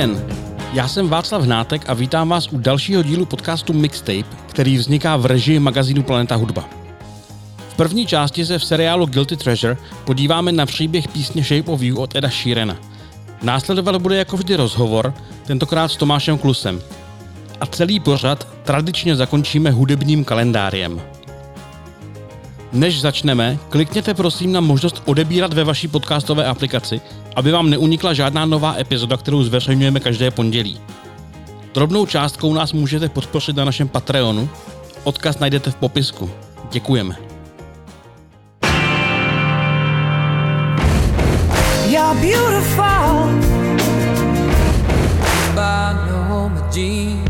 den, já jsem Václav Hnátek a vítám vás u dalšího dílu podcastu Mixtape, který vzniká v režii magazínu Planeta Hudba. V první části se v seriálu Guilty Treasure podíváme na příběh písně Shape of You od Eda Sheerana. Následovat bude jako vždy rozhovor, tentokrát s Tomášem Klusem. A celý pořad tradičně zakončíme hudebním kalendářem. Než začneme, klikněte prosím na možnost odebírat ve vaší podcastové aplikaci, aby vám neunikla žádná nová epizoda, kterou zveřejňujeme každé pondělí. Drobnou částkou nás můžete podpořit na našem Patreonu. Odkaz najdete v popisku. Děkujeme. You're beautiful. By no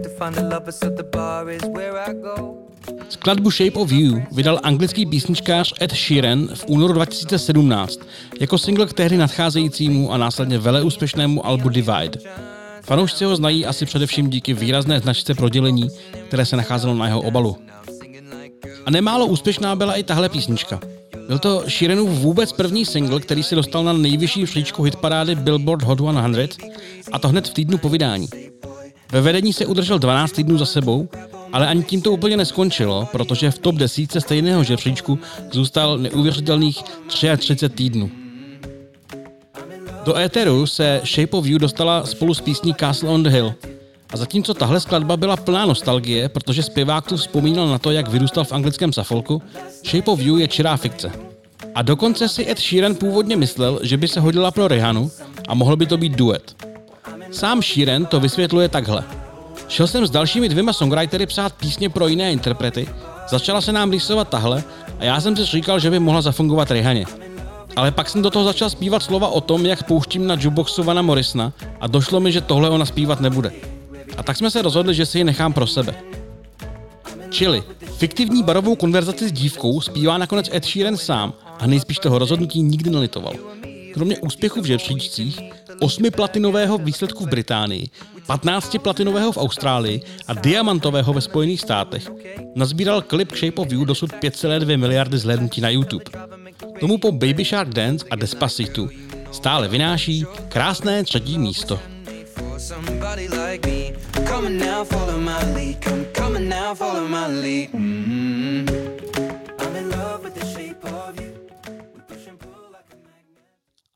Skladbu Shape of You vydal anglický písničkář Ed Sheeran v únoru 2017 jako single k tehdy nadcházejícímu a následně veleúspěšnému albu Divide. Fanoušci ho znají asi především díky výrazné značce prodělení, které se nacházelo na jeho obalu. A nemálo úspěšná byla i tahle písnička. Byl to Sheeranův vůbec první single, který se dostal na nejvyšší příčku hitparády Billboard Hot 100 a to hned v týdnu po vydání. Ve vedení se udržel 12 týdnů za sebou, ale ani tím to úplně neskončilo, protože v top desítce stejného žebříčku zůstal neuvěřitelných 33 týdnů. Do éteru se Shape of You dostala spolu s písní Castle on the Hill. A zatímco tahle skladba byla plná nostalgie, protože zpěvák tu vzpomínal na to, jak vyrůstal v anglickém Suffolku, Shape of You je čirá fikce. A dokonce si Ed Sheeran původně myslel, že by se hodila pro Rihanu a mohl by to být duet. Sám Sheeran to vysvětluje takhle. Šel jsem s dalšími dvěma songwritery psát písně pro jiné interprety, začala se nám rýsovat tahle a já jsem si říkal, že by mohla zafungovat Rihaně. Ale pak jsem do toho začal zpívat slova o tom, jak pouštím na jukeboxu Vana Morrisona a došlo mi, že tohle ona zpívat nebude. A tak jsme se rozhodli, že si ji nechám pro sebe. Čili, fiktivní barovou konverzaci s dívkou zpívá nakonec Ed Sheeran sám a nejspíš toho rozhodnutí nikdy nelitoval. Kromě úspěchu v žebříčcích, osmi platinového výsledku v Británii, 15 platinového v Austrálii a diamantového ve Spojených státech, nazbíral klip Shape of You dosud 5,2 miliardy zhlédnutí na YouTube. Tomu po Baby Shark Dance a Despacito stále vynáší krásné třetí místo. Somebody like me, now, follow my lead. Now, follow my lead. Mm-hmm.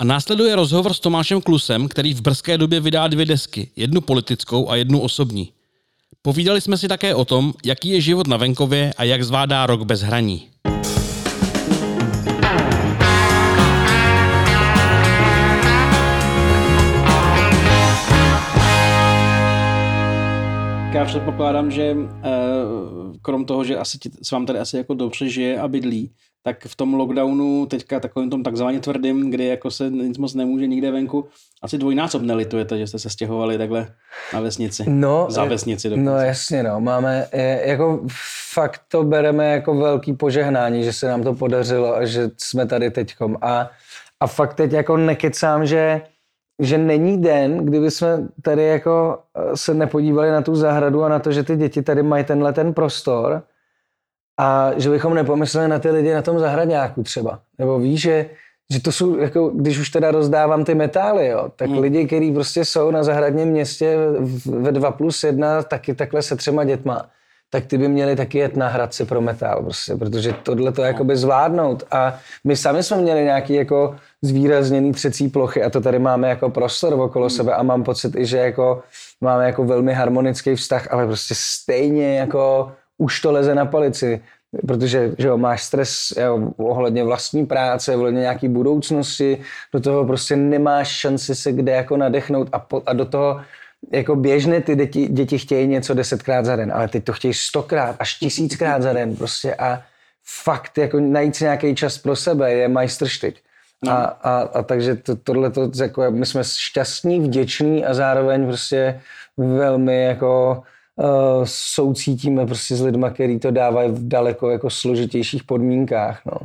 Následuje rozhovor s Tomášem Klusem, který v brzké době vydá dvě desky, jednu politickou a jednu osobní. Povídali jsme si také o tom, jaký je život na venkově a jak zvládá rok bez hraní. Já předpokládám, že eh, krom toho, že asi se vám tady asi jako dobře žije a bydlí, tak v tom lockdownu, teďka takovým tom takzvaně tvrdým, kdy jako se nic moc nemůže nikde venku, asi dvojnásob nelitujete, že jste se stěhovali takhle na vesnici. No, za vesnici dokonce. No jasně, no. Máme, jako fakt to bereme jako velký požehnání, že se nám to podařilo a že jsme tady teďkom. A, a fakt teď jako nekecám, že že není den, kdyby jsme tady jako eh, se nepodívali na tu zahradu a na to, že ty děti tady mají tenhle ten prostor a že bychom nepomysleli na ty lidi na tom zahradňáku třeba. Nebo víš, že, že to jsou, jako, když už teda rozdávám ty metály, jo, tak hmm. lidi, kteří prostě jsou na zahradním městě ve 2 plus 1, taky takhle se třema dětma, tak ty by měli taky jet na Hradci pro metál, prostě, protože tohle to jakoby zvládnout. A my sami jsme měli nějaký jako zvýrazněný třecí plochy a to tady máme jako prostor okolo sebe a mám pocit i, že jako máme jako velmi harmonický vztah, ale prostě stejně jako už to leze na palici, protože že jo, máš stres jo, ohledně vlastní práce, ohledně nějaký budoucnosti, do toho prostě nemáš šanci se kde jako nadechnout a, po, a do toho jako běžně ty děti, děti chtějí něco desetkrát za den, ale teď to chtějí stokrát až tisíckrát za den prostě a fakt jako najít si nějaký čas pro sebe je majstrštyk. No. A, a, a takže to, tohle to, jako, my jsme šťastní, vděční a zároveň prostě velmi jako uh, soucítíme prostě s lidmi, který to dávají v daleko jako složitějších podmínkách. No.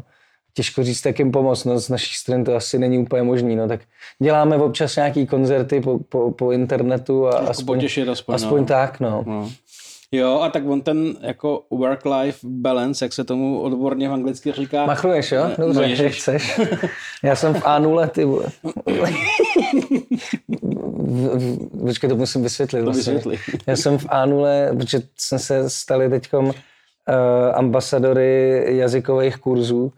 Těžko říct, jak jim pomoct, no, z naší strany to asi není úplně možný, no, tak děláme občas nějaký koncerty po, po, po internetu a jako aspoň, aspoň, aspoň no. tak, no. no. Jo, a tak on ten jako work-life balance, jak se tomu odborně v anglicky říká. Machruješ, jo? No, Dobře, no, chceš. Já jsem v A0, ty vole. Počkej, to musím vysvětlit. To vysvětli. Já jsem v A0, protože jsme se stali teďkom uh, ambasadory jazykových kurzů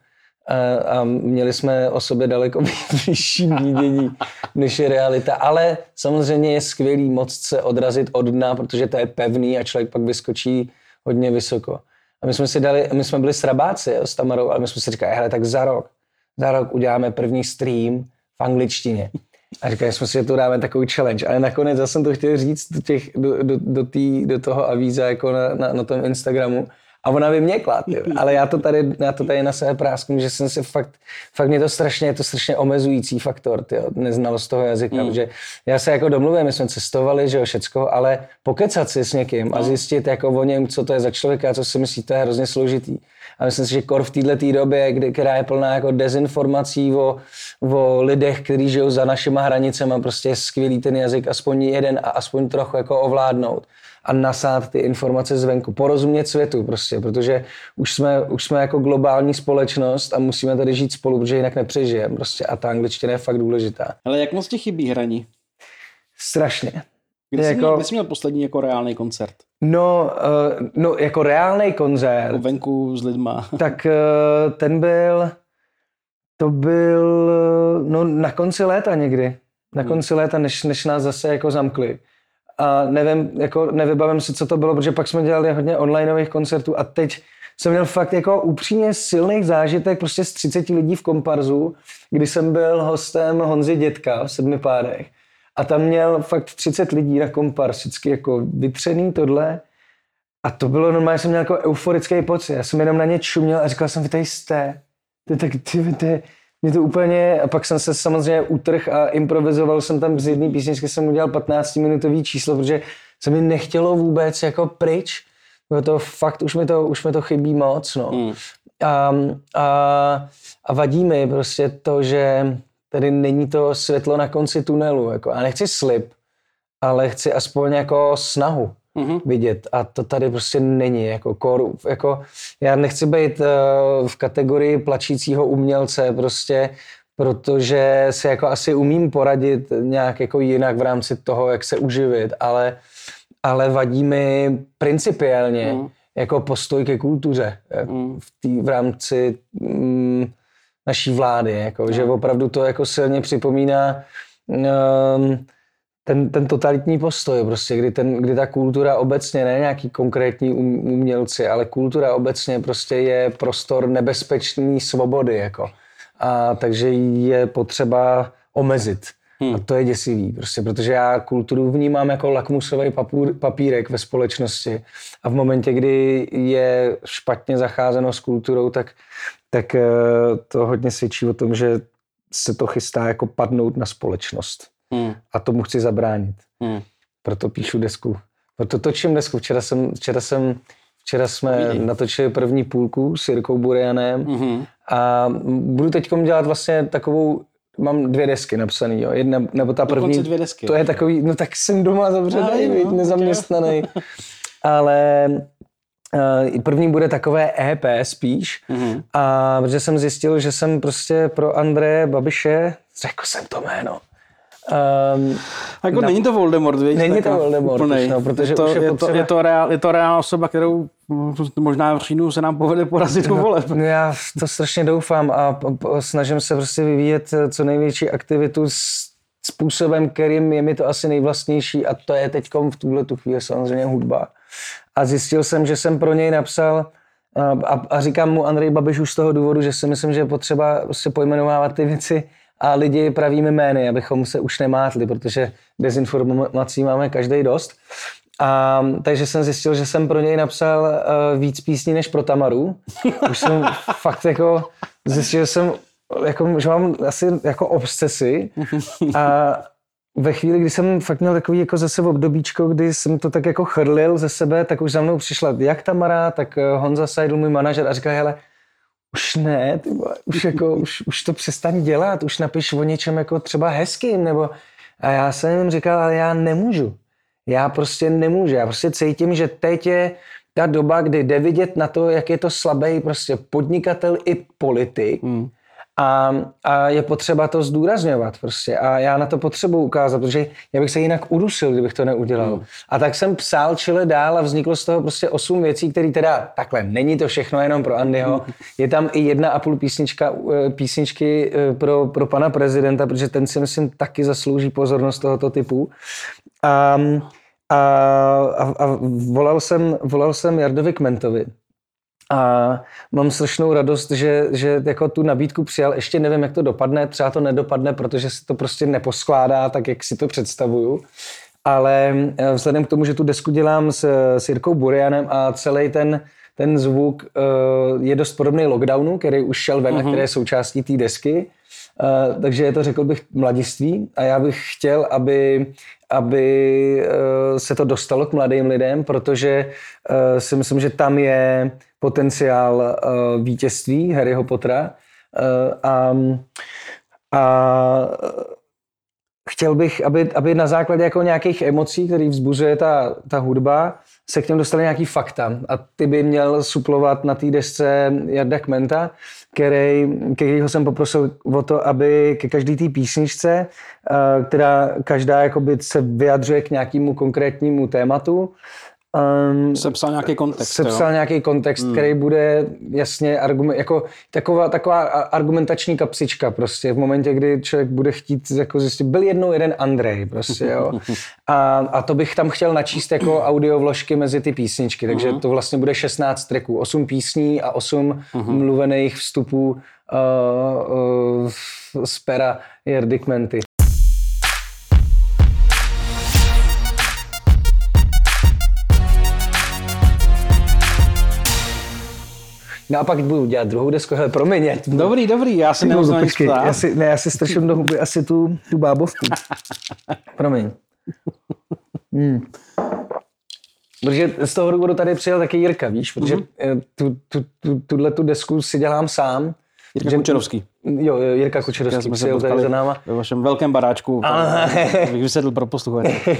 a, a měli jsme o sobě daleko vyšší mínění, než je realita. Ale samozřejmě je skvělý moc se odrazit od dna, protože to je pevný a člověk pak vyskočí hodně vysoko. A my jsme si dali, my jsme byli srabáci jo, s Tamarou, ale my jsme si říkali, hele, tak za rok, za rok uděláme první stream v angličtině. A říkali jsme si, že to dáme takový challenge. Ale nakonec já jsem to chtěl říct do, těch, do, do, do, tý, do toho avíza jako na, na, na tom Instagramu. A ona vyměkla, ty. ale já to tady, já to tady na sebe prásknu, že jsem si fakt, fakt mě to strašně, je to strašně omezující faktor, ty, neznalost toho jazyka, mm. že já se jako domluvím, my jsme cestovali, že jo, všecko, ale pokecat si s někým no. a zjistit jako o něm, co to je za člověka, co si myslí, to je hrozně složitý. A myslím si, že kor v této době, kdy, která je plná jako dezinformací o, o lidech, kteří žijou za našima hranicemi, prostě je skvělý ten jazyk, aspoň jeden a aspoň trochu jako ovládnout a nasát ty informace zvenku, porozumět světu prostě, protože už jsme, už jsme jako globální společnost a musíme tady žít spolu, protože jinak nepřežijeme prostě a ta angličtina je fakt důležitá. Ale jak moc ti chybí hraní? Strašně. Kdy, jsi jako, měl, kdy jsi měl poslední jako reálný koncert? No, uh, no jako reálný koncert. Jako venku s lidma. Tak uh, ten byl, to byl, no na konci léta někdy. Na hmm. konci léta, než, než nás zase jako zamkli a nevím, jako nevybavím si, co to bylo, protože pak jsme dělali hodně onlineových koncertů a teď jsem měl fakt jako upřímně silný zážitek prostě z 30 lidí v komparzu, kdy jsem byl hostem Honzy Dětka v sedmi pádech a tam měl fakt 30 lidí na kompars, vždycky jako vytřený tohle a to bylo normálně, jsem měl jako euforický pocit, já jsem jenom na ně čuměl a říkal jsem, vy tady jste, to je tak, ty, ty, mě to úplně, a pak jsem se samozřejmě utrh a improvizoval jsem tam z jedné písničky, jsem udělal 15-minutový číslo, protože se mi nechtělo vůbec jako pryč, bylo to fakt, už mi to, už mi to chybí moc, no. Mm. A, a, a vadí mi prostě to, že tady není to světlo na konci tunelu, jako, a nechci slib, ale chci aspoň jako snahu mm-hmm. vidět a to tady prostě není. Jako, kor, jako, já nechci být uh, v kategorii plačícího umělce prostě, protože si jako asi umím poradit nějak jako jinak v rámci toho, jak se uživit, ale, ale vadí mi principiálně mm. jako postoj ke kultuře mm. v, tý, v rámci mm, naší vlády, jako, že opravdu to jako silně připomíná um, ten, ten totalitní postoj, prostě, kdy, ten, kdy ta kultura obecně, ne nějaký konkrétní um, umělci, ale kultura obecně prostě je prostor nebezpečný svobody. Jako. A takže je potřeba omezit. Hmm. A to je děsivý, prostě, protože já kulturu vnímám jako lakmusový papír, papírek ve společnosti. A v momentě, kdy je špatně zacházeno s kulturou, tak, tak eh, to hodně svědčí o tom, že se to chystá jako padnout na společnost. Hmm. A tomu chci zabránit. Hmm. Proto píšu desku. Proto točím desku. Včera jsem, včera jsem Včera jsme Vidím. natočili první půlku s Jirkou Burianem mm-hmm. a budu teď dělat vlastně takovou, mám dvě desky napsané, jo. Jedna, nebo ta první, dvě desky, to je takový, no tak jsem doma zavřený, no, nezaměstnaný. Ale uh, první bude takové EP spíš, mm-hmm. a protože jsem zjistil, že jsem prostě pro Andreje Babiše, řekl jsem to jméno, Um, jako na, není to Voldemort, víš? Není to Voldemort, úplnej. no, protože to, už je, je, to, je, to reál, je to reálná osoba, kterou možná v říjnu se nám povede porazit do voleb. No, já to strašně doufám a snažím se prostě vyvíjet eh, co největší aktivitu s způsobem, kterým je mi to asi nejvlastnější a to je teď v tuhle tu chvíli samozřejmě hudba. A zjistil jsem, že jsem pro něj napsal a, a říkám mu Andrej Babiš už z toho důvodu, že si myslím, že je potřeba prostě pojmenovávat ty věci a lidi pravými jmény, abychom se už nemátli, protože dezinformací máme každý dost. A, takže jsem zjistil, že jsem pro něj napsal uh, víc písní než pro Tamaru. Už jsem fakt jako zjistil, že jsem jako, že mám asi jako obsesy a ve chvíli, kdy jsem fakt měl takový jako zase obdobíčko, kdy jsem to tak jako chrlil ze sebe, tak už za mnou přišla jak Tamara, tak eh, Honza Seidl, můj manažer a říkal, hele, už ne, ty už, jako, už, už to přestaň dělat, už napiš o něčem jako třeba hezkým, nebo a já jsem jim říkal, ale já nemůžu. Já prostě nemůžu. Já prostě cítím, že teď je ta doba, kdy jde vidět na to, jak je to slabý prostě podnikatel i politik. Hmm. A, a je potřeba to zdůrazňovat prostě. A já na to potřebuji ukázat, protože já bych se jinak udusil, kdybych to neudělal. Hmm. A tak jsem psal čile dál a vzniklo z toho prostě osm věcí, které teda takhle, není to všechno jenom pro Andyho. Je tam i jedna a půl písnička, eh, písničky eh, pro, pro pana prezidenta, protože ten si myslím taky zaslouží pozornost tohoto typu. A, a, a, a volal, jsem, volal jsem Jardovi Kmentovi a mám strašnou radost, že, že jako tu nabídku přijal. Ještě nevím, jak to dopadne, třeba to nedopadne, protože se to prostě neposkládá tak, jak si to představuju. Ale eh, vzhledem k tomu, že tu desku dělám s, s Jirkou Burianem a celý ten, ten zvuk uh, je dost podobný lockdownu, který už šel ven uh-huh. a mhm. který je součástí té desky, Uh, takže je to, řekl bych, mladiství a já bych chtěl, aby, aby uh, se to dostalo k mladým lidem, protože uh, si myslím, že tam je potenciál uh, vítězství Harryho Pottera. A, a chtěl bych, aby, aby na základě jako nějakých emocí, který vzbuzuje ta, ta hudba, se k těm dostali nějaký fakta. A ty by měl suplovat na té desce Jarda Kmenta, který, kterýho jsem poprosil o to, aby ke každé té písničce, eh, která každá jakoby se vyjadřuje k nějakému konkrétnímu tématu, Um, sepsal nějaký kontext. Sepsal jo? nějaký kontext, hmm. který bude jasně argument, jako taková, taková argumentační kapsička prostě v momentě, kdy člověk bude chtít jako zjistit, byl jednou jeden Andrej prostě, jo. A, a to bych tam chtěl načíst jako audio vložky mezi ty písničky, takže uh-huh. to vlastně bude 16 tracků, 8 písní a 8 uh-huh. mluvených vstupů uh, uh, z pera Jerdy Kmenty. No a pak budu dělat druhou desku, hele, promiň. Dobrý, dobrý, já se nemůžu nic já si, ne, já si strčím do huby asi tu, tu bábovku. promiň. Hmm. Protože z toho důvodu tady přijel taky Jirka, víš, protože mm-hmm. tu, tu, tu, tuhle tu desku si dělám sám. Jirka že, Kučerovský. Jo, Jirka Kučerovský jsme přijel tady za náma. Ve vašem velkém baráčku, bych vysedl pro posluchače.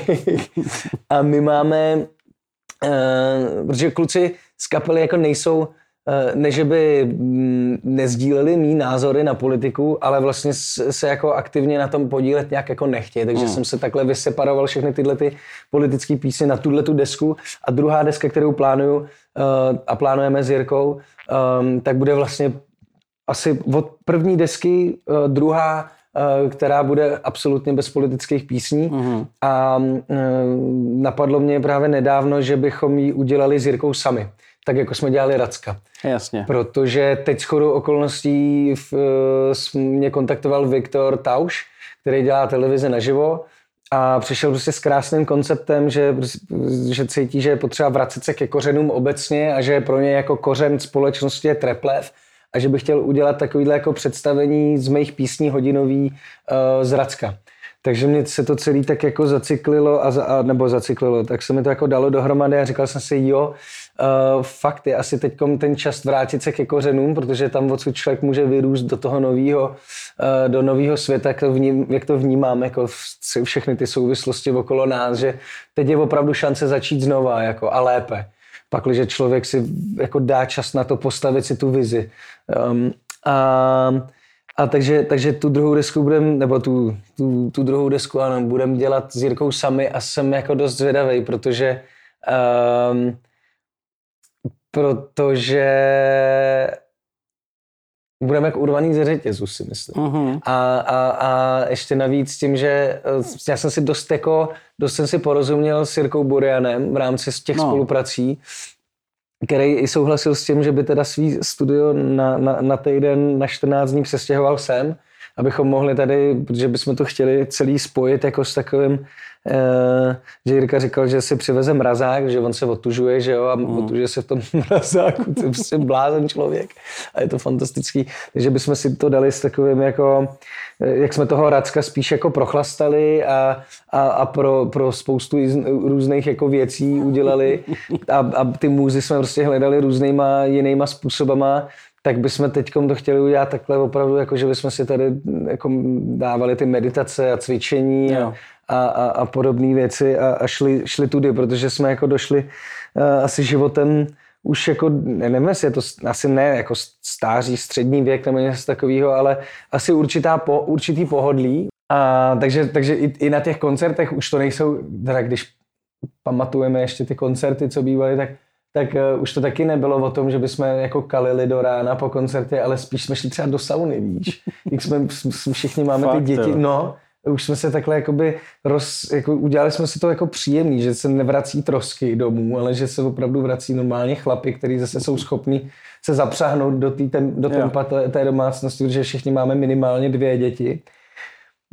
a my máme, uh, protože kluci z kapely jako nejsou Eh, ne, že by mm, nezdíleli mý názory na politiku, ale vlastně se jako aktivně na tom podílet nějak jako nechtějí. Takže hmm. jsem se takhle vyseparoval všechny tyhle ty politické písně na tuhle tu desku. A druhá deska, kterou plánuju eh, a plánujeme s Jirkou, ehm, tak bude vlastně asi od první desky eh, druhá která bude absolutně bez politických písní. Mm-hmm. A napadlo mě právě nedávno, že bychom ji udělali s Jirkou sami tak jako jsme dělali Racka. Jasně. Protože teď shodou okolností v, eh, mě kontaktoval Viktor Tauš, který dělá televize naživo a přišel prostě s krásným konceptem, že, že cítí, že je potřeba vracet se ke kořenům obecně a že pro ně jako kořen společnosti je treplev a že bych chtěl udělat takovýhle jako představení z mých písní hodinový uh, z Racka. Takže mě se to celý tak jako zacyklilo, a, za, a nebo zacyklilo, tak se mi to jako dalo dohromady a říkal jsem si, jo, uh, fakt je asi teď ten čas vrátit se ke kořenům, protože tam odsud člověk může vyrůst do toho nového, uh, do nového světa, jak to, vním, jak to vnímám, jako všechny ty souvislosti okolo nás, že teď je opravdu šance začít znova jako, a lépe. Pak, když člověk si jako dá čas na to postavit si tu vizi. Um, a a takže, takže tu druhou desku budem, nebo tu, tu, tu druhou desku, ano, budem dělat s Jirkou sami a jsem jako dost zvědavý, protože um, protože budeme jak urvaný ze řetězu, si myslím. Uh-huh. A, a, a ještě navíc tím, že eh, já jsem si dost jako, dost jsem si porozuměl s Jirkou Burianem v rámci těch no. spoluprací který i souhlasil s tím, že by teda svý studio na, na, na týden, na 14 dní přestěhoval sem, abychom mohli tady, protože bychom to chtěli celý spojit jako s takovým Uh, že Jirka říkal, že si přiveze mrazák, že on se otužuje, že jo, a mm. otužuje se v tom mrazáku, to je prostě blázen člověk a je to fantastický. Takže bychom si to dali s takovým jako, jak jsme toho Racka spíš jako prochlastali a, a, a pro, pro spoustu různých jako věcí udělali a, a ty můzy jsme prostě hledali různýma jinýma způsobama, tak bychom teď to chtěli udělat takhle opravdu, jako že bychom si tady jako dávali ty meditace a cvičení a, a, a, a podobné věci a, a šli, šli tudy, protože jsme jako došli uh, asi životem už jako, nevím, jestli je to asi ne jako stáří, střední věk nebo něco takového, ale asi určitá po, určitý pohodlí. A, takže takže i, i na těch koncertech už to nejsou, teda když pamatujeme ještě ty koncerty, co bývaly, tak tak uh, už to taky nebylo o tom, že bychom jako kalili do rána po koncertě, ale spíš jsme šli třeba do sauny, víš. Jak jsme, všichni máme Fakt, ty děti, jo. no, už jsme se takhle jakoby roz, jako udělali jsme si to jako příjemný, že se nevrací trosky domů, ale že se opravdu vrací normálně chlapy, kteří zase jsou schopní se zapřáhnout do, tý, do tempa té, té domácnosti, protože všichni máme minimálně dvě děti.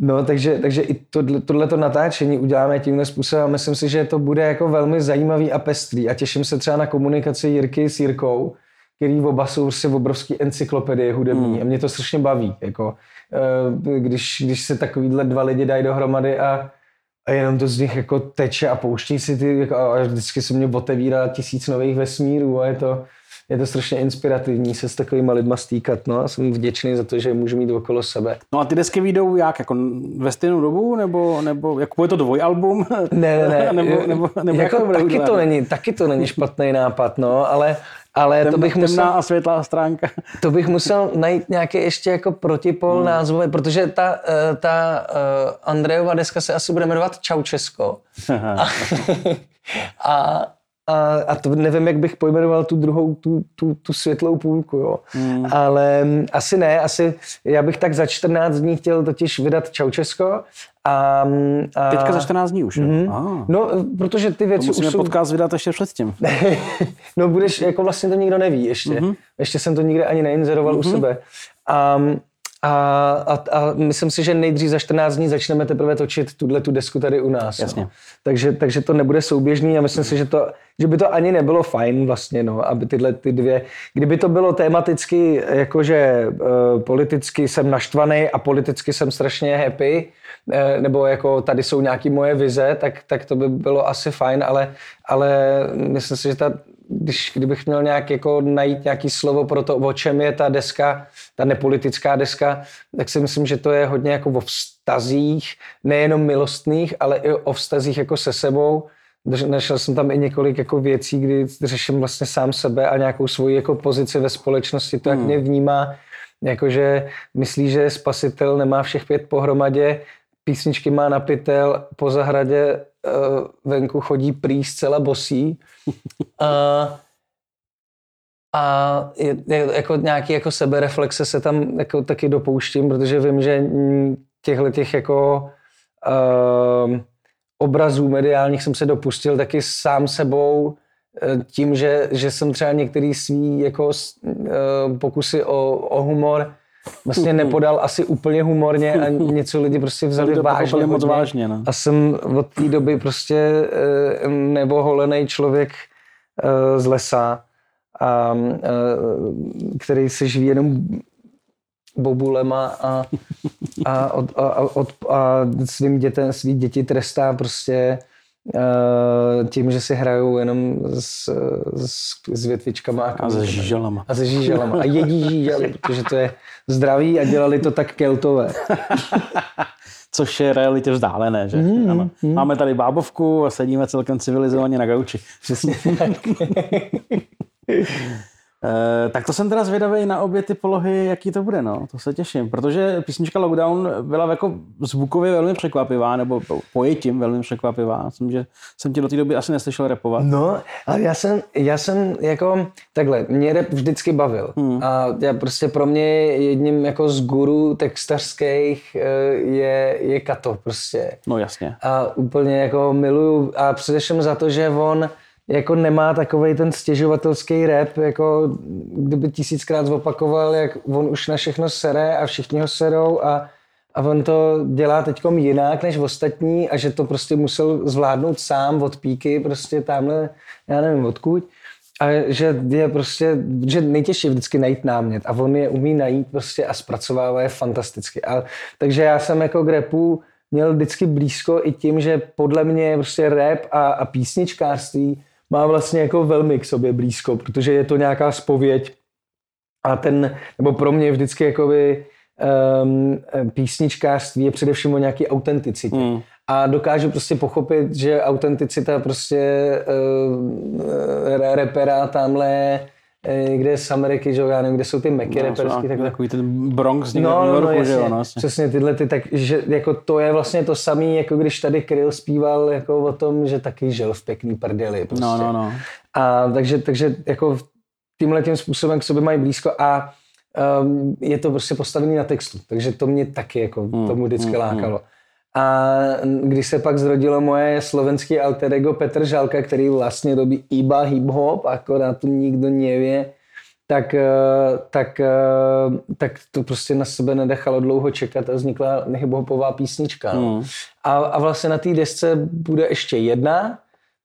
No, takže, takže i tohle, tohleto natáčení uděláme tímhle způsobem a myslím si, že to bude jako velmi zajímavý a pestrý a těším se třeba na komunikaci Jirky s Jirkou, který oba jsou prostě obrovský encyklopedie hudební hmm. a mě to strašně baví, jako eh, když, když se takovýhle dva lidi dají dohromady a, a jenom to z nich jako teče a pouští si ty, jako, a vždycky se mě otevírá tisíc nových vesmírů a je to, je to strašně inspirativní se s takovými lidma stýkat. No, a jsem vděčný za to, že můžu mít okolo sebe. No a ty desky vyjdou jak? Jako ve stejnou dobu? Nebo, nebo jako bude to dvojalbum? Ne, ne, ne. nebo, nebo, nebo jako, to taky, to není, taky to není špatný nápad, no, ale ale Tem, to bych musel, a světlá stránka. To bych musel najít nějaký ještě jako protipol hmm. názvové, protože ta, eh, ta uh, Andrejova deska se asi bude jmenovat Čau Česko. a, a a, a to nevím, jak bych pojmenoval tu druhou, tu, tu, tu světlou půlku, jo. Hmm. Ale mm, asi ne, asi já bych tak za 14 dní chtěl totiž vydat Čau Česko. A, mm, a... Teďka za 14 dní už, mm-hmm. ah. No, protože ty věci to musíme už jsou... podcast vydat ještě předtím. no, budeš, jako vlastně to nikdo neví ještě. Mm-hmm. Ještě jsem to nikde ani neinzeroval mm-hmm. u sebe. A, a, a, a myslím si, že nejdřív za 14 dní začneme teprve točit tuhle tu desku tady u nás. Jasně. No. Takže, takže to nebude souběžný a myslím si, že, to, že by to ani nebylo fajn vlastně, no, aby tyhle ty dvě, kdyby to bylo tematicky, jakože uh, politicky jsem naštvaný a politicky jsem strašně happy, uh, nebo jako tady jsou nějaké moje vize, tak, tak to by bylo asi fajn, ale, ale myslím si, že ta když, kdybych měl nějak jako najít nějaký slovo pro to, o čem je ta deska, ta nepolitická deska, tak si myslím, že to je hodně jako o vztazích, nejenom milostných, ale i o vztazích jako se sebou. Našel jsem tam i několik jako věcí, kdy řeším vlastně sám sebe a nějakou svoji jako pozici ve společnosti, to, jak hmm. mě vnímá, jakože myslí, že spasitel, nemá všech pět pohromadě, písničky má na pytel, po zahradě venku chodí prý zcela bosí. Uh, a je, je, jako nějaký jako sebereflexe se tam jako taky dopouštím, protože vím, že těchto těch jako uh, obrazů mediálních jsem se dopustil taky sám sebou tím, že, že jsem třeba některý svý jako uh, pokusy o, o humor vlastně nepodal asi úplně humorně a něco lidi prostě vzali vážně. Moc vážně no. A jsem od té doby prostě eh, neboholený člověk eh, z lesa, a, eh, který se živí jenom bobulema a, a, od, a, od, a svým dětem, svý děti trestá prostě tím, že si hrajou jenom s, s, s větvičkama a, a se žíželama. A se žíželama. A jedí žížely, protože to je zdraví a dělali to tak keltové. Což je realitě vzdálené, že? Mm, ano. Mm. Máme tady bábovku a sedíme celkem civilizovaně na gauči. Přesně tak. Eh, tak to jsem teda zvědavý na obě ty polohy, jaký to bude, no. To se těším, protože písnička Lockdown byla jako zvukově velmi překvapivá, nebo pojetím velmi překvapivá. Myslím, že jsem ti do té doby asi neslyšel repovat. No, ale já jsem, já jsem jako, takhle, mě rap vždycky bavil. Hmm. A já prostě pro mě jedním jako z guru textařských eh, je, je Kato prostě. No jasně. A úplně jako miluju a především za to, že on jako nemá takový ten stěžovatelský rap, jako kdyby tisíckrát zopakoval, jak on už na všechno sere a všichni ho serou a, a on to dělá teďkom jinak než ostatní a že to prostě musel zvládnout sám od píky, prostě tamhle, já nevím odkud. A že je prostě, že nejtěžší je vždycky najít námět a on je umí najít prostě a zpracovává je fantasticky. A, takže já jsem jako k repu měl vždycky blízko i tím, že podle mě prostě rap a, a písničkářství má vlastně jako velmi k sobě blízko, protože je to nějaká spověď a ten, nebo pro mě vždycky jakoby um, písničkářství je především o nějaké autenticitě. Mm. A dokážu prostě pochopit, že autenticita prostě uh, repera tamhle kde je z Ameriky, že já nevím, kde jsou ty meky no, reperský. Tak... Takový ten Bronx no, no, Yorku, no, jasně, že jo, no, Přesně tyhle ty, tak, že jako to je vlastně to samé, jako když tady Kryl zpíval jako o tom, že taky žil v pěkný prdeli. Prostě. No, no, no. A takže, takže jako tímhle tím způsobem k sobě mají blízko a um, je to prostě postavený na textu, takže to mě taky jako hmm, tomu vždycky hmm, lákalo. Hmm. A když se pak zrodilo moje slovenský alter ego Petr Žalka, který vlastně dobí iba hip-hop, akorát to nikdo neví, tak, eh, tak, eh, tak to prostě na sebe nedechalo dlouho čekat a vznikla hip-hopová písnička. No. Hmm. A, a vlastně na té desce bude ještě jedna,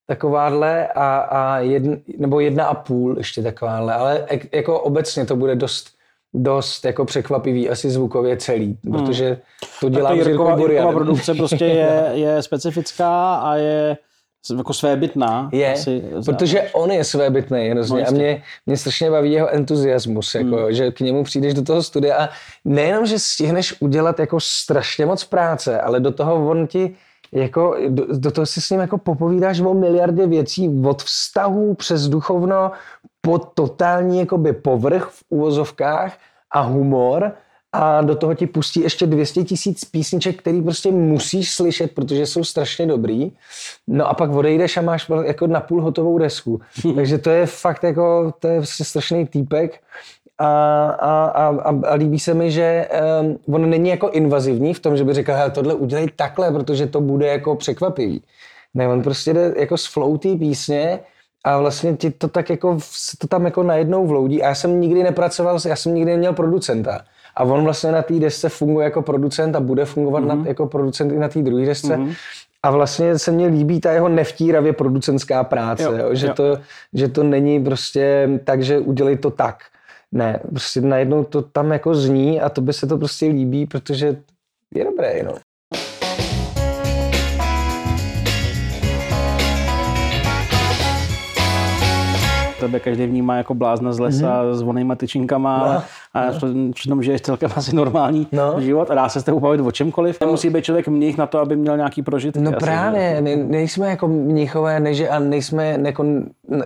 takováhle a, a jedn, nebo jedna a půl ještě takováhle, ale jako obecně to bude dost dost jako překvapivý asi zvukově celý, hmm. protože to dělá Jirkova, Jirkova produkce prostě je, je specifická a je jako svébytná. Je, asi, protože on je svébytný hrozně no, a mě, mě strašně baví jeho entuziasmus, jako, hmm. že k němu přijdeš do toho studia a nejenom, že stihneš udělat jako strašně moc práce, ale do toho on ti jako, do, do toho si s ním jako popovídáš o miliardě věcí, od vztahů přes duchovno, po totální jakoby povrch v úvozovkách a humor a do toho ti pustí ještě 200 tisíc písniček, který prostě musíš slyšet, protože jsou strašně dobrý. No a pak odejdeš a máš jako na půl hotovou desku. Takže to je fakt jako, to je prostě strašný týpek a, a, a, a líbí se mi, že um, on není jako invazivní v tom, že by řekl, hele, tohle udělej takhle, protože to bude jako překvapivý. Ne, on prostě jde jako z flow písně a vlastně ti to tak jako, to tam jako najednou vloudí a já jsem nikdy nepracoval, já jsem nikdy neměl producenta. A on vlastně na té desce funguje jako producent a bude fungovat mm-hmm. na, mhm. jako producent i na té druhé desce. Mm-hmm. A vlastně se mně líbí ta jeho nevtíravě producentská práce, jo, jo, že, jo. To, že to není prostě tak, že udělej to tak. Ne, prostě najednou to tam jako zní a to by se to prostě líbí, protože je dobré, no. Tebe každý vnímá jako blázna z lesa mm-hmm. s vonejma tyčinkama no, a no. přitom žiješ celkem asi normální no. život a dá se s tebou bavit o čemkoliv. No. Musí být člověk mnich na to, aby měl nějaký prožitky. No asi, právě, ne, nejsme jako mnichové, než a nejsme, jako,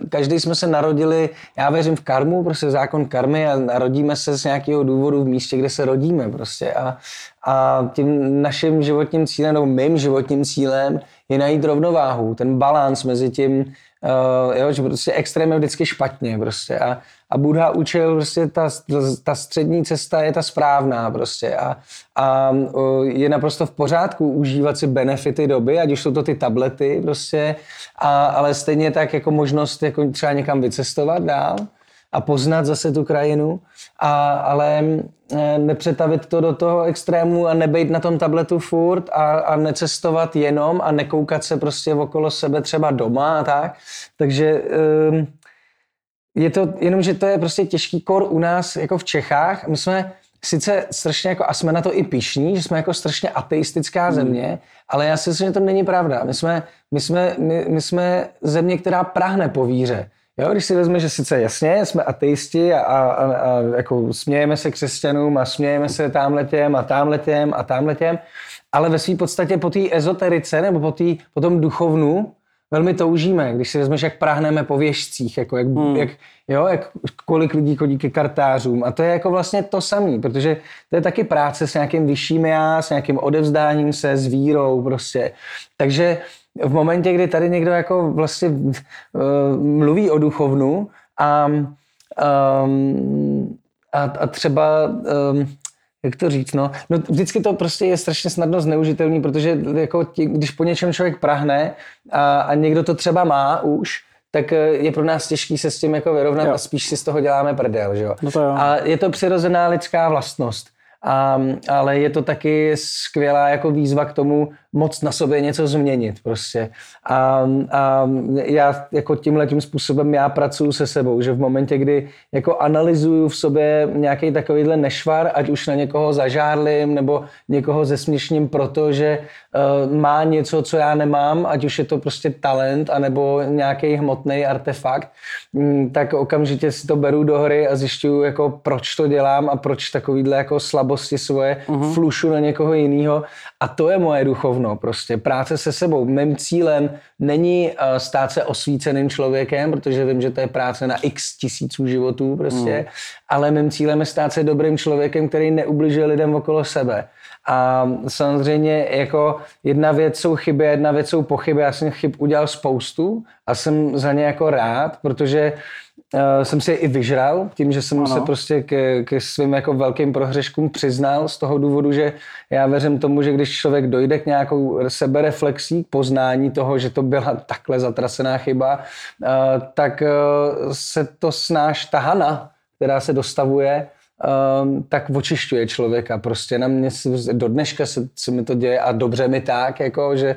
každý jsme se narodili, já věřím v karmu, prostě zákon karmy a narodíme se z nějakého důvodu v místě, kde se rodíme prostě a, a tím naším životním cílem, nebo mým životním cílem je najít rovnováhu, ten balans mezi tím, uh, jo, že prostě extrém je vždycky špatně prostě. A, a Buddha učil prostě ta, ta střední cesta je ta správná prostě. A, a uh, je naprosto v pořádku užívat si benefity doby, ať už jsou to ty tablety prostě, a, ale stejně tak jako možnost jako třeba někam vycestovat dál a poznat zase tu krajinu, a, ale e, nepřetavit to do toho extrému a nebejt na tom tabletu furt a, a necestovat jenom a nekoukat se prostě okolo sebe třeba doma a tak. Takže um, je to jenom, že to je prostě těžký kor u nás jako v Čechách. My jsme sice strašně jako, a jsme na to i pišní, že jsme jako strašně ateistická hmm. země, ale já si myslím, že to není pravda. My jsme, my jsme, my, my jsme země, která prahne po víře. Jo, když si vezme, že sice jasně, jsme ateisti a, a, a, jako smějeme se křesťanům a smějeme se tamhletěm a tamhletěm a tamhletěm, ale ve své podstatě po té ezoterice nebo po, tý, po tom duchovnu velmi toužíme, když si vezmeš, jak prahneme po věžcích, jako jak, hmm. jak, jo, jak kolik lidí chodí ke kartářům. A to je jako vlastně to samé, protože to je taky práce s nějakým vyšším já, s nějakým odevzdáním se, s vírou prostě. Takže v momentě, kdy tady někdo jako vlastně uh, mluví o duchovnu a, um, a, a třeba um, jak to říct, no? no vždycky to prostě je strašně snadno zneužitelný, protože jako tí, když po něčem člověk prahne a, a někdo to třeba má už, tak eh, je pro nás těžký se s tím jako vyrovnat jo. a spíš si z toho děláme prdel, že jo? No to jo. A je to přirozená lidská vlastnost. A, ale je to taky skvělá jako výzva k tomu moc na sobě něco změnit prostě. A, a já jako tímhle tím způsobem já pracuji se sebou, že v momentě, kdy jako analyzuju v sobě nějaký takovýhle nešvar, ať už na někoho zažárlím nebo někoho zesměšním, protože uh, má něco, co já nemám, ať už je to prostě talent anebo nějaký hmotný artefakt, um, tak okamžitě si to beru do hry a zjišťuju, jako proč to dělám a proč takovýhle jako slabosti svoje uh-huh. flušu na někoho jiného. A to je moje duchovno, prostě práce se sebou. Mým cílem není uh, stát se osvíceným člověkem, protože vím, že to je práce na x tisíců životů prostě, uh-huh. ale mým cílem je stát se dobrým člověkem, který neubližuje lidem okolo sebe. A samozřejmě jako jedna věc jsou chyby, jedna věc jsou pochyby. Já jsem chyb udělal spoustu a jsem za ně jako rád, protože uh, jsem si je i vyžral tím, že jsem ano. se prostě ke, ke svým jako velkým prohřeškům přiznal z toho důvodu, že já věřím tomu, že když člověk dojde k nějakou sebereflexí, k poznání toho, že to byla takhle zatrasená chyba, uh, tak uh, se to snáš tahana, která se dostavuje, um, tak očišťuje člověka. Prostě na mě do dneška se, se mi to děje a dobře mi tak, jako, že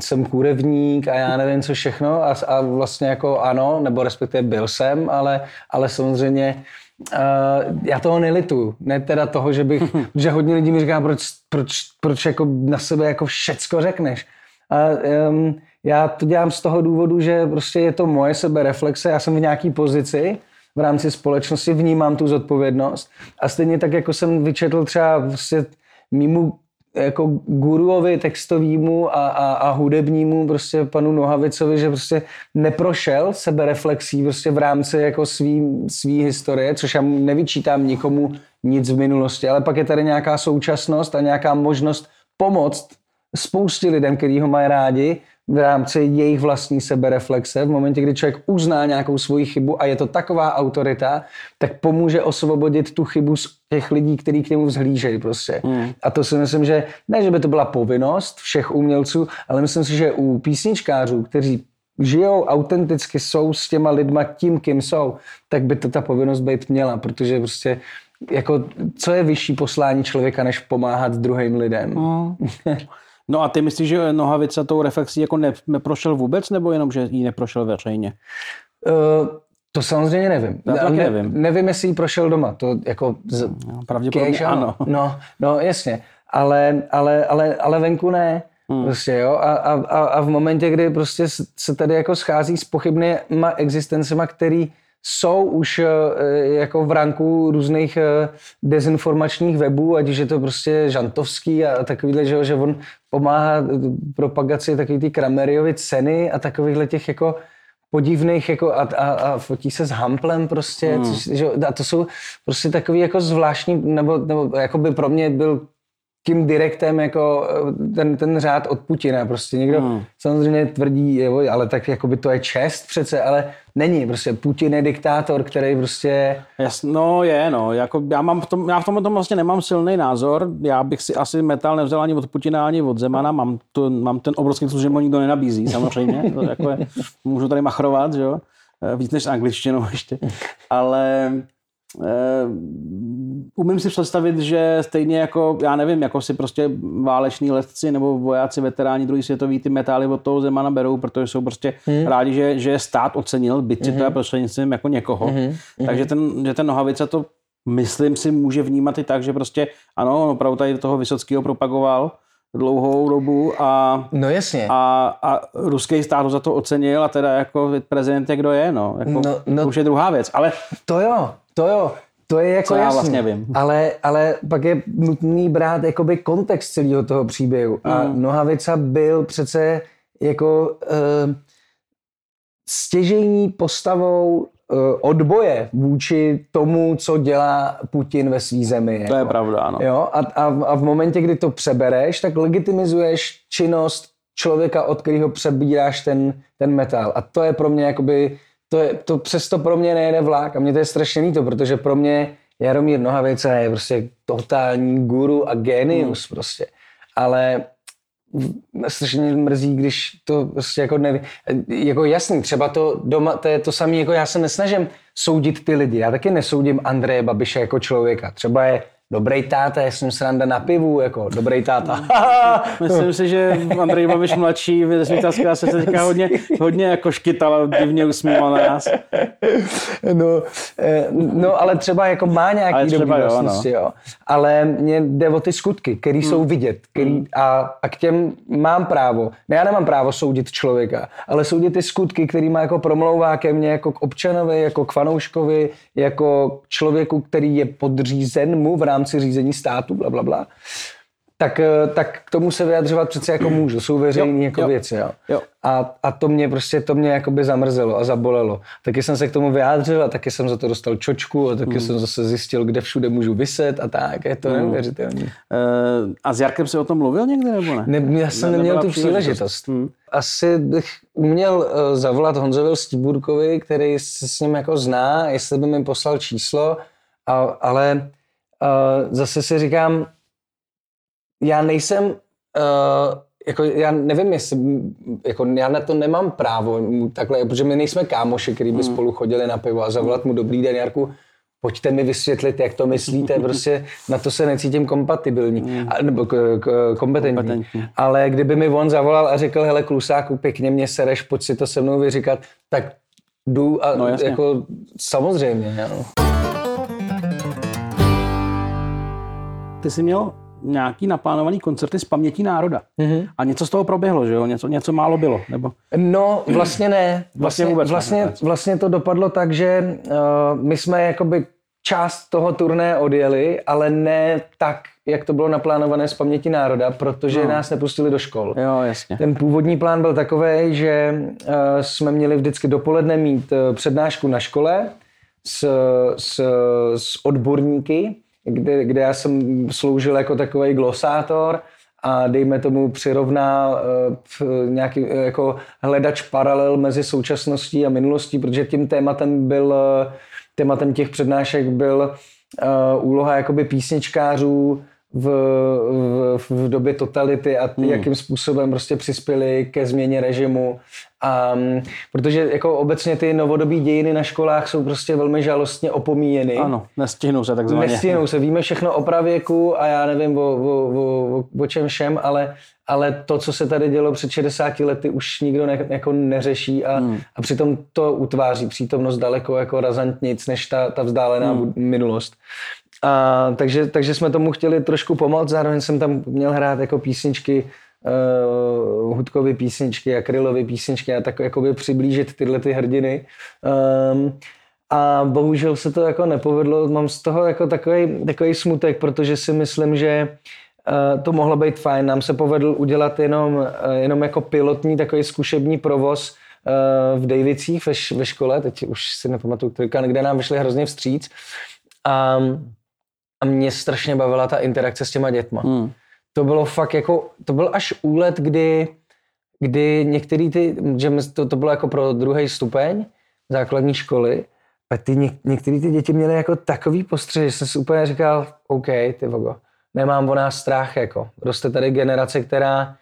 jsem kůrevník a já nevím co všechno a, a vlastně jako ano, nebo respektive byl jsem, ale, ale samozřejmě Uh, já toho nelituju. Ne teda toho, že bych, že hodně lidí mi říká, proč, proč, proč jako na sebe jako všecko řekneš. A um, já to dělám z toho důvodu, že prostě je to moje sebereflexe, já jsem v nějaký pozici, v rámci společnosti, vnímám tu zodpovědnost. A stejně tak, jako jsem vyčetl třeba prostě mýmu jako guruovi textovýmu a, a, a hudebnímu prostě panu Nohavicovi, že prostě neprošel sebereflexí prostě v rámci jako svý, svý historie, což já nevyčítám nikomu nic v minulosti, ale pak je tady nějaká současnost a nějaká možnost pomoct spoustě lidem, kteří ho mají rádi, v rámci jejich vlastní sebereflexe, v momentě, kdy člověk uzná nějakou svoji chybu a je to taková autorita, tak pomůže osvobodit tu chybu z těch lidí, kteří k němu vzhlížejí prostě. Hmm. A to si myslím, že ne, že by to byla povinnost všech umělců, ale myslím si, že u písničkářů, kteří žijou autenticky, jsou s těma lidma tím, kým jsou, tak by to ta povinnost být měla, protože prostě jako, co je vyšší poslání člověka, než pomáhat druhým lidem? Hmm. No a ty myslíš, že Nohavica tou reflexí jako ne, neprošel vůbec, nebo jenom, že ji neprošel veřejně? Uh, to samozřejmě nevím. Já taky ne, nevím. Nevím, jestli ji prošel doma. To jako z... no, pravděpodobně Kéž, ano. No, no, jasně. Ale, ale, ale, ale venku ne. Hmm. Prostě, jo? A, a, a v momentě, kdy prostě se tady jako schází s pochybnýma existencema, který jsou už eh, jako v ranku různých eh, dezinformačních webů, ať je to prostě Žantovský a takovýhle, že, že on pomáhá propagaci takový ty Krameriovy ceny a takovýchhle těch jako podivných jako a, a, a fotí se s Hamplem prostě, hmm. což, že, a to jsou prostě takový jako zvláštní, nebo, nebo jako by pro mě byl tím direktem jako eh, ten, ten řád od Putina. Prostě někdo hmm. samozřejmě tvrdí, jo, ale tak jako by to je čest přece, ale není. Prostě Putin je diktátor, který prostě... Jasno, no je, no. Jako já, mám v tom, já v tom, tom vlastně nemám silný názor. Já bych si asi metal nevzal ani od Putina, ani od Zemana. Mám, to, mám ten obrovský plus, že mu nikdo nenabízí, samozřejmě. To jako je, můžu tady machrovat, že jo. Eh, víc než angličtinou ještě. Ale umím si představit, že stejně jako, já nevím, jako si prostě váleční letci nebo vojáci, veteráni druhý světový ty metály od toho Zemana berou, protože jsou prostě hmm. rádi, že, že stát ocenil, byť si hmm. to je prostřednictvím jako někoho. Hmm. Takže ten, že ten Nohavica to myslím si může vnímat i tak, že prostě ano, on opravdu tady toho Vysockého propagoval, dlouhou dobu a, no jasně. a, a ruský stát ho za to ocenil a teda jako prezident je kdo je, no. Jako, no, no to už je druhá věc, ale... To jo, to jo, to je jako Co já vlastně vím. Ale, ale pak je nutný brát jakoby kontext celého toho příběhu. A mm. Nohavica byl přece jako uh, stěžení postavou uh, odboje vůči tomu, co dělá Putin ve své zemi. Jako. To je pravda, ano. Jo? A, a, a v momentě, kdy to přebereš, tak legitimizuješ činnost člověka, od kterého přebíráš ten, ten metal. A to je pro mě jakoby to, je, to přesto pro mě nejede vlak a mě to je strašně líto, protože pro mě Jaromír Nohavica je prostě totální guru a genius hmm. prostě. Ale strašně mrzí, když to prostě jako neví. Jako jasný, třeba to doma, to je to samé, jako já se nesnažím soudit ty lidi. Já taky nesoudím Andreje Babiše jako člověka. Třeba je dobrý táta, já jsem sranda na pivu, jako dobrý táta. Myslím si, že Andrej Babiš mladší v Smítalská se teďka hodně, hodně jako škytal a divně usmíval na nás. No, eh, no, ale třeba jako má nějaký Ale třeba dobrý jo, no. jo. Ale mě jde o ty skutky, které Hmm. jsou vidět. Který, a, a k těm mám právo. Ne, já nemám právo soudit člověka, ale soudit ty skutky, který má jako promlouvá ke mně, jako k občanovi, jako k fanouškovi, jako k člověku, který je podřízen mu v rámci řízení státu, bla, bla, bla. Tak, eh, tak k tomu se vyjadřovat přece jako můžu. Jsou veřejné jako jo. věci. Jo. Jo. A, a to mě prostě, to mě jakoby zamrzelo a zabolelo. Taky jsem se k tomu vyjádřil a taky jsem za to dostal čočku a taky Hmm. jsem zase zjistil, kde všude můžu vyset a tak. Je to neuvěřitelné. Eh, A s Jarkem si o tom mluvil někdy nebo ne? Ne, já jsem Ne- neměl tu příležitost. Hmm. Asi bych uměl uh, zavolat Honzovi Stibůrkovi, který se s ním jako zná, jestli by mi poslal číslo, a, ale uh, zase si říkám, já nejsem, uh, jako já nevím, jestli, jako já na to nemám právo takhle, protože my nejsme kámoši, který by Hmm. spolu chodili na pivo a zavolat mu dobrý den, Jarku, pojďte mi vysvětlit, jak to myslíte, prostě na to se necítím kompatibilní, a, nebo k, k, kompetentní. Hmm. Kompetentní. Ale kdyby mi on zavolal a řekl, hele klusáku, pěkně mě sereš, pojď si to se mnou vyříkat, tak jdu a No, jasně. jako samozřejmě. Jo. Ty jsi měl nějaký naplánovaný koncerty z paměti národa. Mm-hmm. A něco z toho proběhlo, že jo? Něco, něco málo bylo, nebo? No, vlastně ne. Vlastně Vlastně, vůbec ne, vlastně, vůbec. vlastně to dopadlo tak, že uh, my jsme jakoby část toho turné odjeli, ale ne tak, jak to bylo naplánované z paměti národa, protože no. nás nepustili do škol. Jo, jasně. Ten původní plán byl takový, že uh, jsme měli vždycky dopoledne mít uh, přednášku na škole s, s, s odborníky, kde, kde já jsem sloužil jako takový glosátor a dejme tomu přirovná p- nějaký uh, jako hledač paralel mezi současností a minulostí, protože tím tématem byl, uh, tématem těch přednášek byl úloha jakoby písničkářů v, v, v době totality a hmm. jakým způsobem prostě přispěli ke změně režimu. A, mm, protože jako obecně ty novodobí dějiny na školách jsou prostě velmi žalostně opomíjeny. Ano, nestihnou se takzvaně. Nestihnou se, víme všechno o pravěku a já nevím o, o, o, o, o čem všem, ale, ale to, co se tady dělo před 60 lety, už nikdo ne, jako neřeší a, hmm. a přitom to utváří přítomnost daleko jako razantnic než ta, ta vzdálená hmm. minulost. A, takže, takže jsme tomu chtěli trošku pomoct, zároveň jsem tam měl hrát jako písničky, uh, hudkové písničky, akrylové písničky a tak jakoby přiblížit tyhle ty hrdiny. Um, a bohužel se to jako nepovedlo. Mám z toho jako takový, takový smutek, protože si myslím, že uh, to mohlo být fajn. Nám se povedl udělat jenom, uh, jenom jako pilotní takový zkušební provoz v Davicích ve, ve škole, teď už si nepamatuju, kde nám vyšli hrozně vstříc. A, a mě strašně bavila ta interakce s těma dětma. Hmm. To bylo fakt jako, to byl až úlet, kdy, kdy některý ty, že to, to bylo jako pro druhý stupeň základní školy a ty něk, některý ty děti měly jako takový postřeh, že jsem si úplně říkal, OK, ty vogo, nemám o nás strach, jako. Roste tady generace, která,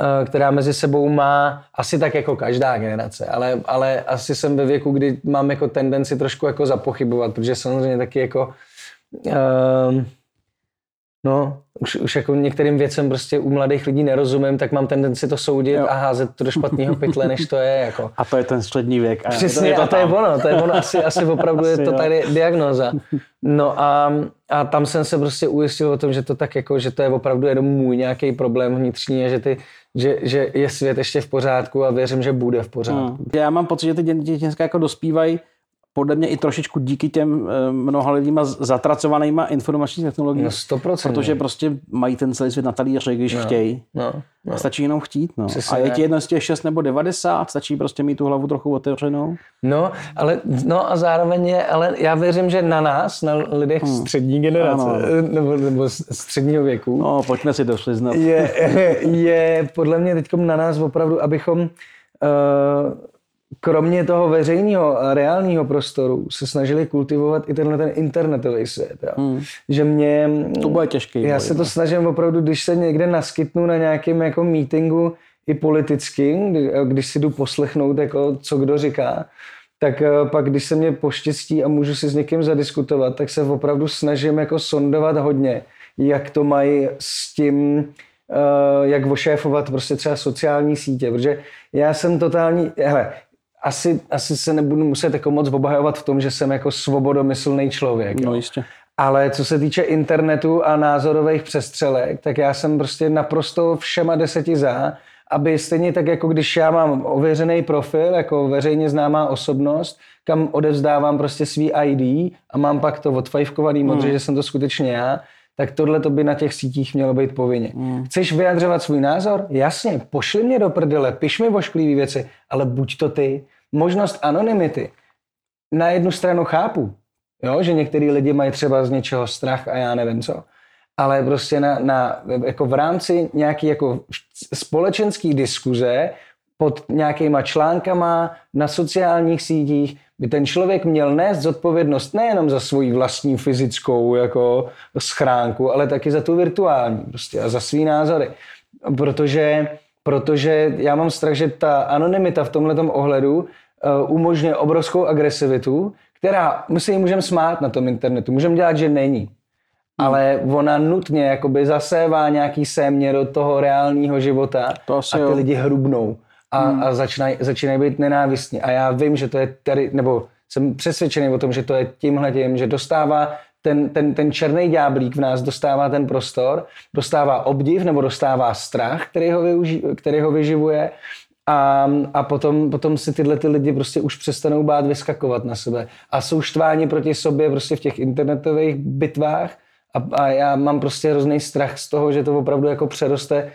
eh, která mezi sebou má, asi tak jako každá generace, ale, ale asi jsem ve věku, kdy mám jako tendenci trošku jako zapochybovat, protože samozřejmě taky jako um, No, už, už jako některým věcem prostě u mladých lidí nerozumím, tak mám tendenci to soudit Jo. a házet to do špatného pytle, než to je. Jako. A to je ten střední věk. A Přesně, je to, a to je ono, to je ono, asi, asi opravdu Asi je to jo. tady diagnoza. No a, a tam jsem se prostě ujistil o tom, že to tak jako, že to je opravdu jenom můj nějaký problém vnitřní a že, ty, že, že je svět ještě v pořádku a věřím, že bude v pořádku. Hmm. Já mám pocit, že ty děti dneska jako dospívají podle mě i trošičku díky těm eh, mnoha lidíma zatracovanýma informační technologií. No 100%. Protože prostě mají ten celý svět na talíři, když No. chtějí. No, no. Stačí jenom chtít. No. Přesně A je ti jedno z těch 6 nebo 90, stačí prostě mít tu hlavu trochu otevřenou. No, ale, no a zároveň je, ale já věřím, že na nás, na lidech hmm. střední generace, Ano. nebo, nebo středního věku, No, pojďme si to přiznat. je, je podle mě teď na nás opravdu, abychom uh, kromě toho veřejného a reálního prostoru se snažili kultivovat i tenhle ten internetový svět. Jo. Hmm. Že mě... To bude těžký. Já boj, se no. to snažím opravdu, když se někde naskytnu na nějakém jako meetingu i politicky, kdy, když si jdu poslechnout, jako, co kdo říká, tak eh, pak, když se mě poštěstí a můžu si s někým zadiskutovat, tak se opravdu snažím jako sondovat hodně, jak to mají s tím, eh, jak ošéfovat prostě třeba sociální sítě, protože já jsem totální, hele, asi, asi se nebudu muset jako moc obhajovat v tom, že jsem jako svobodomyslný člověk. No jo. jistě. Ale co se týče internetu a názorových přestřelek, tak já jsem prostě naprosto všema deseti za, aby stejně tak, jako když já mám ověřený profil, jako veřejně známá osobnost, kam odevzdávám prostě svý ID a mám pak to odfajfkovaný modře, že jsem to skutečně já, tak tohle to by na těch sítích mělo být povinně. Chceš vyjadřovat svůj názor? Jasně, pošli mě do prdele, piš mi vošklivý věci, ale buď to ty. Možnost anonymity. Na jednu stranu chápu, jo, že některý lidi mají třeba z něčeho strach a já nevím co. Ale prostě na, na, jako v rámci nějaký jako společenský diskuze pod nějakýma článkama na sociálních sítích by ten člověk měl nést zodpovědnost nejenom za svoji vlastní fyzickou jako schránku, ale taky za tu virtuální prostě a za svý názory. Protože, protože já mám strach, že ta anonymita v tomhle ohledu uh, umožňuje obrovskou agresivitu, která my si ji můžeme smát na tom internetu, můžeme dělat, že není. Ale ona nutně jakoby zasévá nějaký sémě do toho reálného života To a ty jo. lidi hrubnou a, hmm. a začínají, začínají být nenávistní. A já vím, že to je tady, nebo jsem přesvědčený o tom, že to je tímhle tím, že dostává ten, ten, ten černý ďáblík v nás dostává ten prostor, dostává obdiv nebo dostává strach, který ho, využí, který ho vyživuje a, a potom, potom si tyhle ty lidi prostě už přestanou bát vyskakovat na sebe a jsou štváni proti sobě prostě v těch internetových bitvách a, a já mám prostě hrozný strach z toho, že to opravdu jako přeroste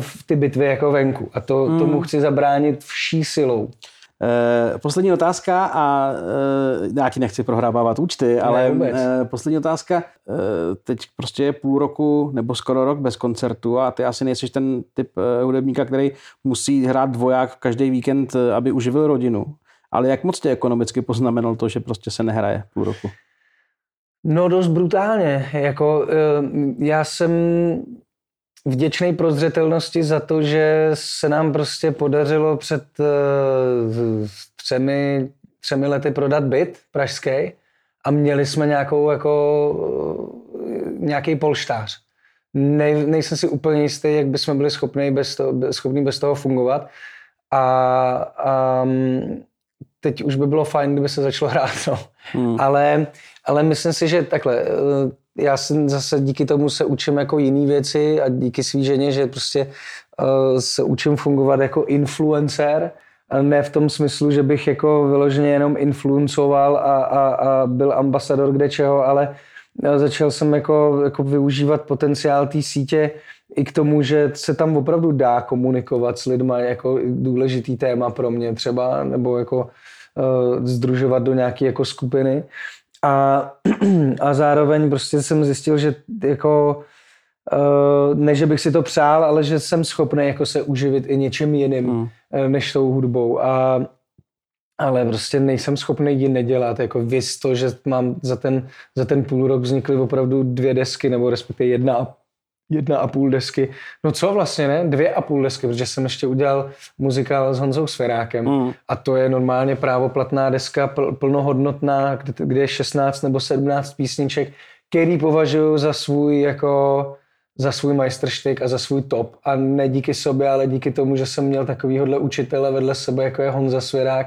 v ty bitvy jako venku a to, mm. tomu chci zabránit vší silou. Eh, poslední otázka a eh, já ti nechci prohrávávat účty, ale vůbec. eh, poslední otázka. Eh, teď prostě je půl roku nebo skoro rok bez koncertu a ty asi nejsi ten typ eh, hudebníka, který musí hrát dvoják každý víkend, aby uživil rodinu. Ale jak moc tě ekonomicky poznamenalo to, že prostě se nehraje půl roku? No dost brutálně. Jako, eh, já jsem vděčný pro zřetelnosti za to, že se nám prostě podařilo před eh, třemi, třemi lety prodat byt pražský a měli jsme nějakou jako eh, nějaký polštář. Nej, nejsem si úplně jistý, jak bychom byli schopni bez toho, schopni bez toho fungovat. A, a teď už by bylo fajn, kdyby se začalo hrát. No. Hmm. Ale, ale myslím si, že takhle, eh, já jsem zase díky tomu se učím jako jiný věci a díky svý ženě, že prostě uh, se učím fungovat jako influencer, a ne v tom smyslu, že bych jako vyloženě jenom influencoval a, a, a byl ambasador kde čeho, ale začal jsem jako, jako využívat potenciál té sítě i k tomu, že se tam opravdu dá komunikovat s lidma jako důležitý téma pro mě třeba, nebo jako uh, združovat do nějaké jako skupiny. A, a zároveň prostě jsem zjistil, že jako uh, ne, že bych si to přál, ale že jsem schopný jako se uživit i něčím jiným hmm. než tou hudbou. A, ale prostě nejsem schopný ji nedělat. Jako víc to, že mám za ten, za ten půl rok vznikly opravdu dvě desky, nebo respektive jedna a, jedna a půl desky. No co vlastně, ne? Dvě a půl desky, protože jsem ještě udělal muzikál s Honzou Sferákem. Mm. A to je normálně právoplatná deska, pl- plnohodnotná, kde, kde je 16 nebo 17 písniček, který považuji za svůj jako za svůj majstrštyk a za svůj top. A ne díky sobě, ale díky tomu, že jsem měl takovýhodle učitele vedle sebe, jako je Honza Svěrák.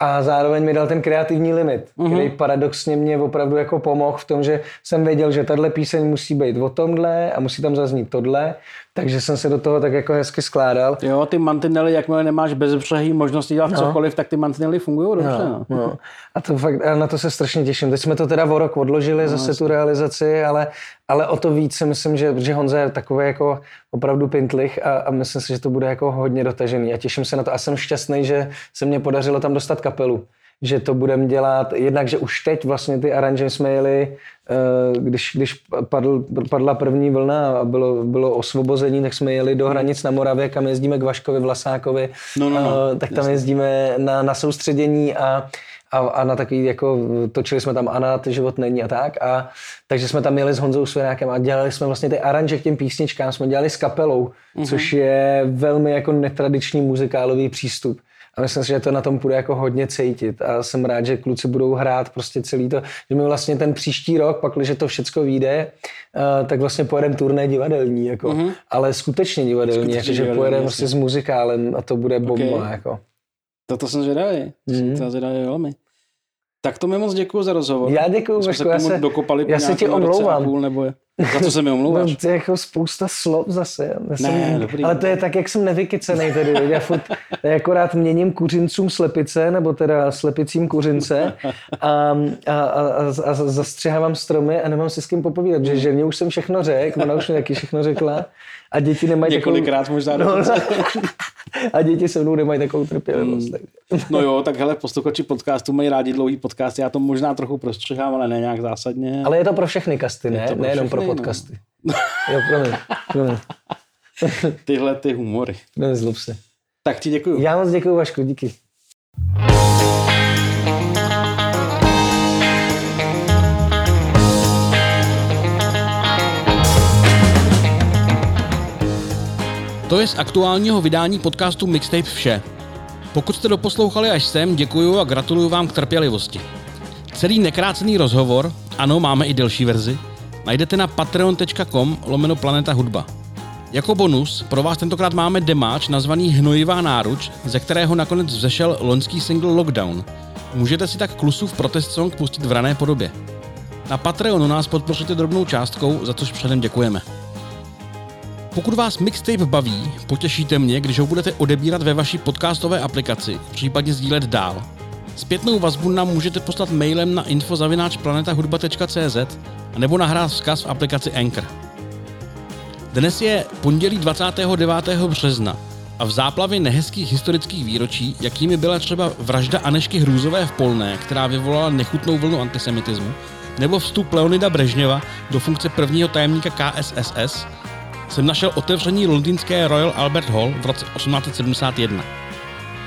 A zároveň mi dal ten kreativní limit, mm-hmm. který paradoxně mě opravdu jako pomohl v tom, že jsem věděl, že tahle píseň musí být o tomhle a musí tam zaznít tohle, takže jsem se do toho tak jako hezky skládal. Jo, ty mantinely, jakmile nemáš bezbřehý možnosti dělat no. cokoliv, tak ty mantinely fungují dobře. No. No, no. A to fakt, a na to se strašně těším. Teď jsme to teda o rok odložili, no, zase tu realizaci, ale, ale o to víc si myslím, že, že Honza je takový jako opravdu pintlich a, a myslím si, že to bude jako hodně dotažený a těším se na to a jsem šťastný, že se mně podařilo tam dostat kapelu že to budeme dělat, jednak, že už teď vlastně ty aranže jsme jeli, eh, když, když padl, padla první vlna a bylo, bylo osvobození, tak jsme jeli do hranic na Moravě, kam jezdíme k Vaškovi Vlasákovi, No, no, no. Eh, tak tam jezdíme na, na soustředění a, a, a na takový, jako točili jsme tam Ana, ty život není a tak. A, takže jsme tam jeli s Honzou Svěrákem a dělali jsme vlastně ty aranže k těm písničkám, jsme dělali s kapelou, mm-hmm. což je velmi jako netradiční muzikálový přístup. A myslím si, že to na tom bude jako hodně cítit a jsem rád, že kluci budou hrát prostě celý to, že my vlastně ten příští rok, pak, když to všechno vyjde, uh, tak vlastně pojedeme turné divadelní, jako, mm-hmm. ale skutečně divadelní, skutečně jako, že pojedeme prostě s muzikálem a to bude bomba, okay. jako. To jsem zvědavý, mm. to zvědavý velmi. Tak to mi moc děkuji za rozhovor. Já děkuji, Vašku, já se, dokopali já se ti omlouvám. Půl, nebo je. Za co se mi omlouváš? No, to je jako spousta slov zase. Já ne, jsem, dobrý. Ale to je tak, jak jsem nevykycený tady. Já furt já akorát měním kuřincům slepice, nebo teda slepicím kuřince a, a, a, a zastřihávám stromy a nemám si s kým popovídat, že ženě už jsem všechno řekl, ona už mi taky všechno řekla a děti nemají Několikrát takovou... možná no, A děti se mnou nemají takovou trpělivost. Hmm. No jo, tak hele, posluchači podcastu mají rádi dlouhý podcast, já to možná trochu prostřihám, ale ne nějak zásadně. Ale je to pro všechny kasty, ne? Nejenom pro no. podcasty. No. jo, promiň, promiň. Tyhle ty humory. Nezlob se. Tak ti děkuju. Já moc děkuju, Vašku, díky. To je z aktuálního vydání podcastu Mixtape vše. Pokud jste doposlouchali až sem, děkuju a gratuluju vám k trpělivosti. Celý nekrácený rozhovor, ano, máme i delší verzi, najdete na patreon.com lomeno Planeta Hudba. Jako bonus pro vás tentokrát máme demáč nazvaný Hnojivá náruč, ze kterého nakonec vzešel loňský single Lockdown. Můžete si tak Klusův protest song pustit v rané podobě. Na Patreonu nás podpoříte drobnou částkou, za což předem děkujeme. Pokud vás mixtape baví, potěšíte mě, když ho budete odebírat ve vaší podcastové aplikaci, případně sdílet dál. Zpětnou vazbu nám můžete poslat mailem na infozavináčplanetahudba.cz nebo nahrát vzkaz v aplikaci Anchor. Dnes je pondělí 29. března a v záplavě nehezkých historických výročí, jakými byla třeba vražda Anešky Hrůzové v Polné, která vyvolala nechutnou vlnu antisemitismu, nebo vstup Leonida Brežněva do funkce prvního tajemníka KSSS, jsem našel otevření londýnské Royal Albert Hall v roce 1871.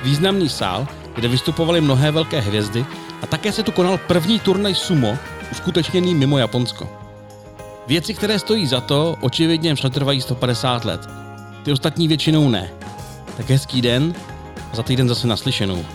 Významný sál, kde vystupovaly mnohé velké hvězdy a také se tu konal první turnaj sumo, uskutečněný mimo Japonsko. Věci, které stojí za to, očividně přetrvají 150 let. Ty ostatní většinou ne. Tak hezký den a za týden zase naslyšenou.